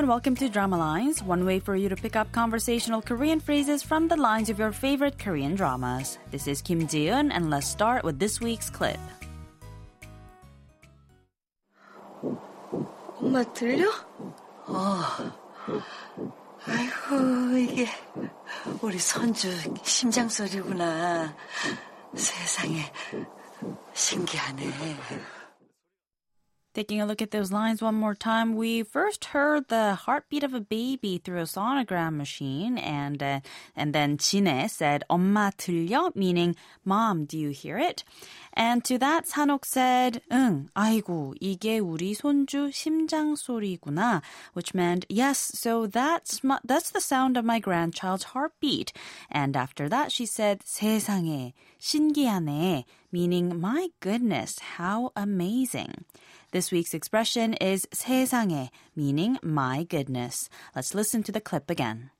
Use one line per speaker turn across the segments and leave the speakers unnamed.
and welcome to Drama Lines, one way for you to pick up conversational Korean phrases from the lines of your favorite Korean dramas. This is Kim Ji-eun, and let's start with this week's clip.
엄마 들려? 어. 아이고 이게 우리 손주 심장 소리구나. 세상에 신기하네.
Taking a look at those lines one more time, we first heard the heartbeat of a baby through a sonogram machine, and uh, and then Chine said "엄마 들려?" meaning "Mom, do you hear it?" And to that, Sanok said, 응, 아이고, 이게 우리 손주 심장 소리구나, which meant, yes, so that's, my, that's the sound of my grandchild's heartbeat. And after that, she said, 세상에, 신기하네, meaning, my goodness, how amazing. This week's expression is 세상에, meaning my goodness. Let's listen to the clip again.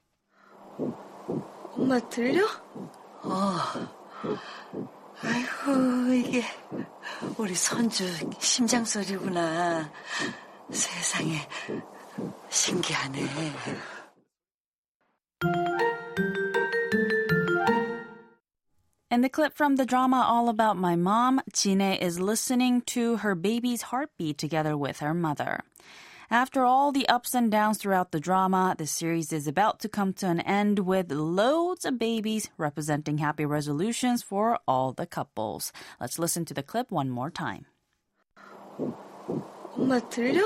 엄마 들려? 어. 아이고 이게 우리 손주 심장 소리구나. 세상에 신기하네.
In the clip from the drama All About My Mom, Jine is listening to her baby's heartbeat together with her mother. After all the ups and downs throughout the drama, the series is about to come to an end with loads of babies representing happy resolutions for all the couples. Let's listen to the clip one more time.
엄마 들려?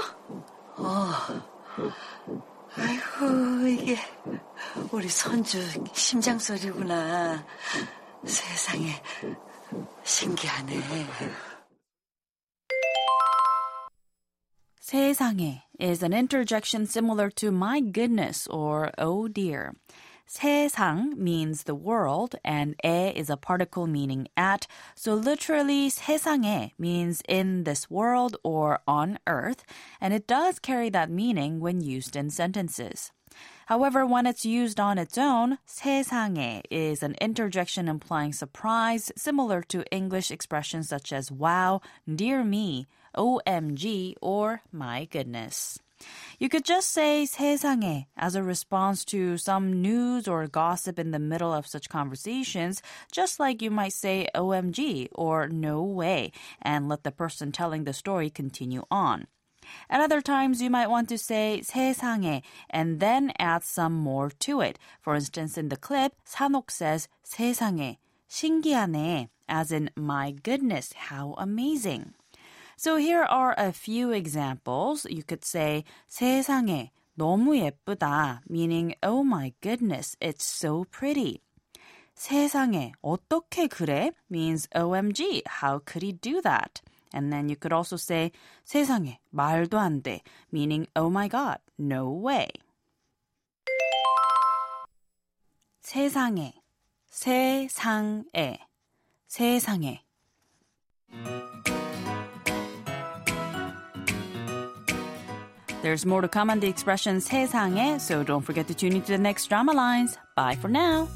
어. 아이고 이게 우리 손주 심장 소리구나. 세상에 신기하네.
세상에 is an interjection similar to my goodness or oh dear. 세상 means the world and 에 is a particle meaning at. So literally 세상에 means in this world or on earth and it does carry that meaning when used in sentences. However, when it's used on its own, 세상에 is an interjection implying surprise, similar to English expressions such as wow, dear me, OMG, or my goodness. You could just say 세상에 as a response to some news or gossip in the middle of such conversations, just like you might say OMG or no way and let the person telling the story continue on. At other times, you might want to say 세상에 and then add some more to it. For instance, in the clip, 산옥 says 세상에, 신기하네, as in my goodness, how amazing. So here are a few examples. You could say 세상에, 너무 예쁘다, meaning oh my goodness, it's so pretty. 세상에, 어떻게 그래? means OMG, how could he do that? And then you could also say 세상에 말도 안 돼, meaning oh my god, no way. 세상에 세상에 세상에 There's more to come on the expression 세상에, so don't forget to tune into the next drama lines. Bye for now.